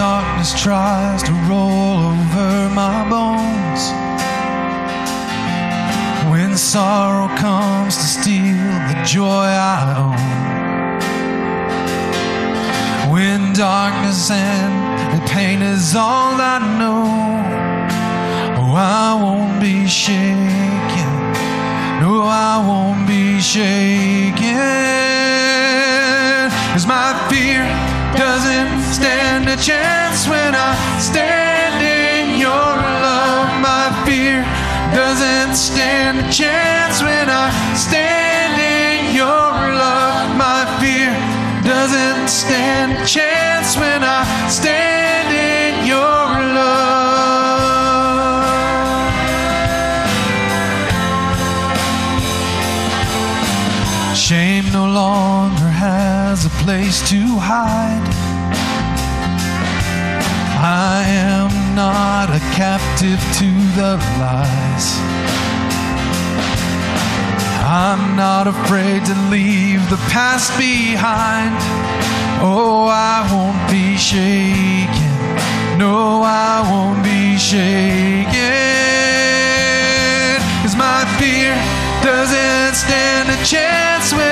darkness tries to roll over my bones, when sorrow comes to steal the joy I own, when darkness and pain is all I know, oh, I won't be shaken. No, I won't be shaken. Doesn't stand a chance when I stand in your love. My fear doesn't stand a chance when I stand in your love. My fear doesn't stand a chance when I stand in your love. Shame no longer has a place to hide. I am not a captive to the lies. I'm not afraid to leave the past behind. Oh, I won't be shaken. No, I won't be shaken. Cause my fear doesn't stand a chance when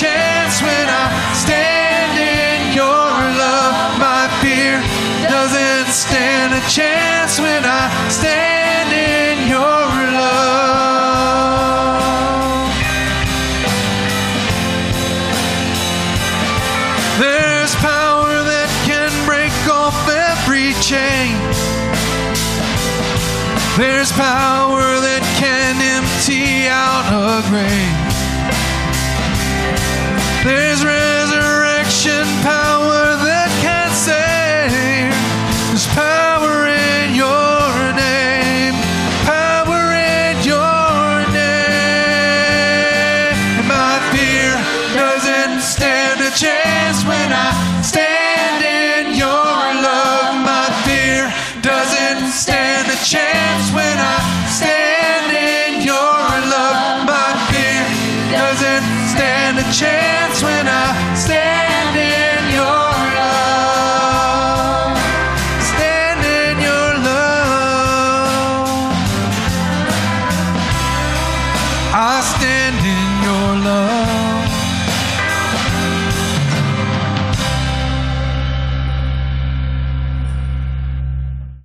chance when I stand in your love. My fear doesn't stand a chance when I stand in your love. There's power that can break off every chain. There's power that can empty out a grave. There's doesn't stand a chance when I stand in your love. Stand in your love. I stand in your love.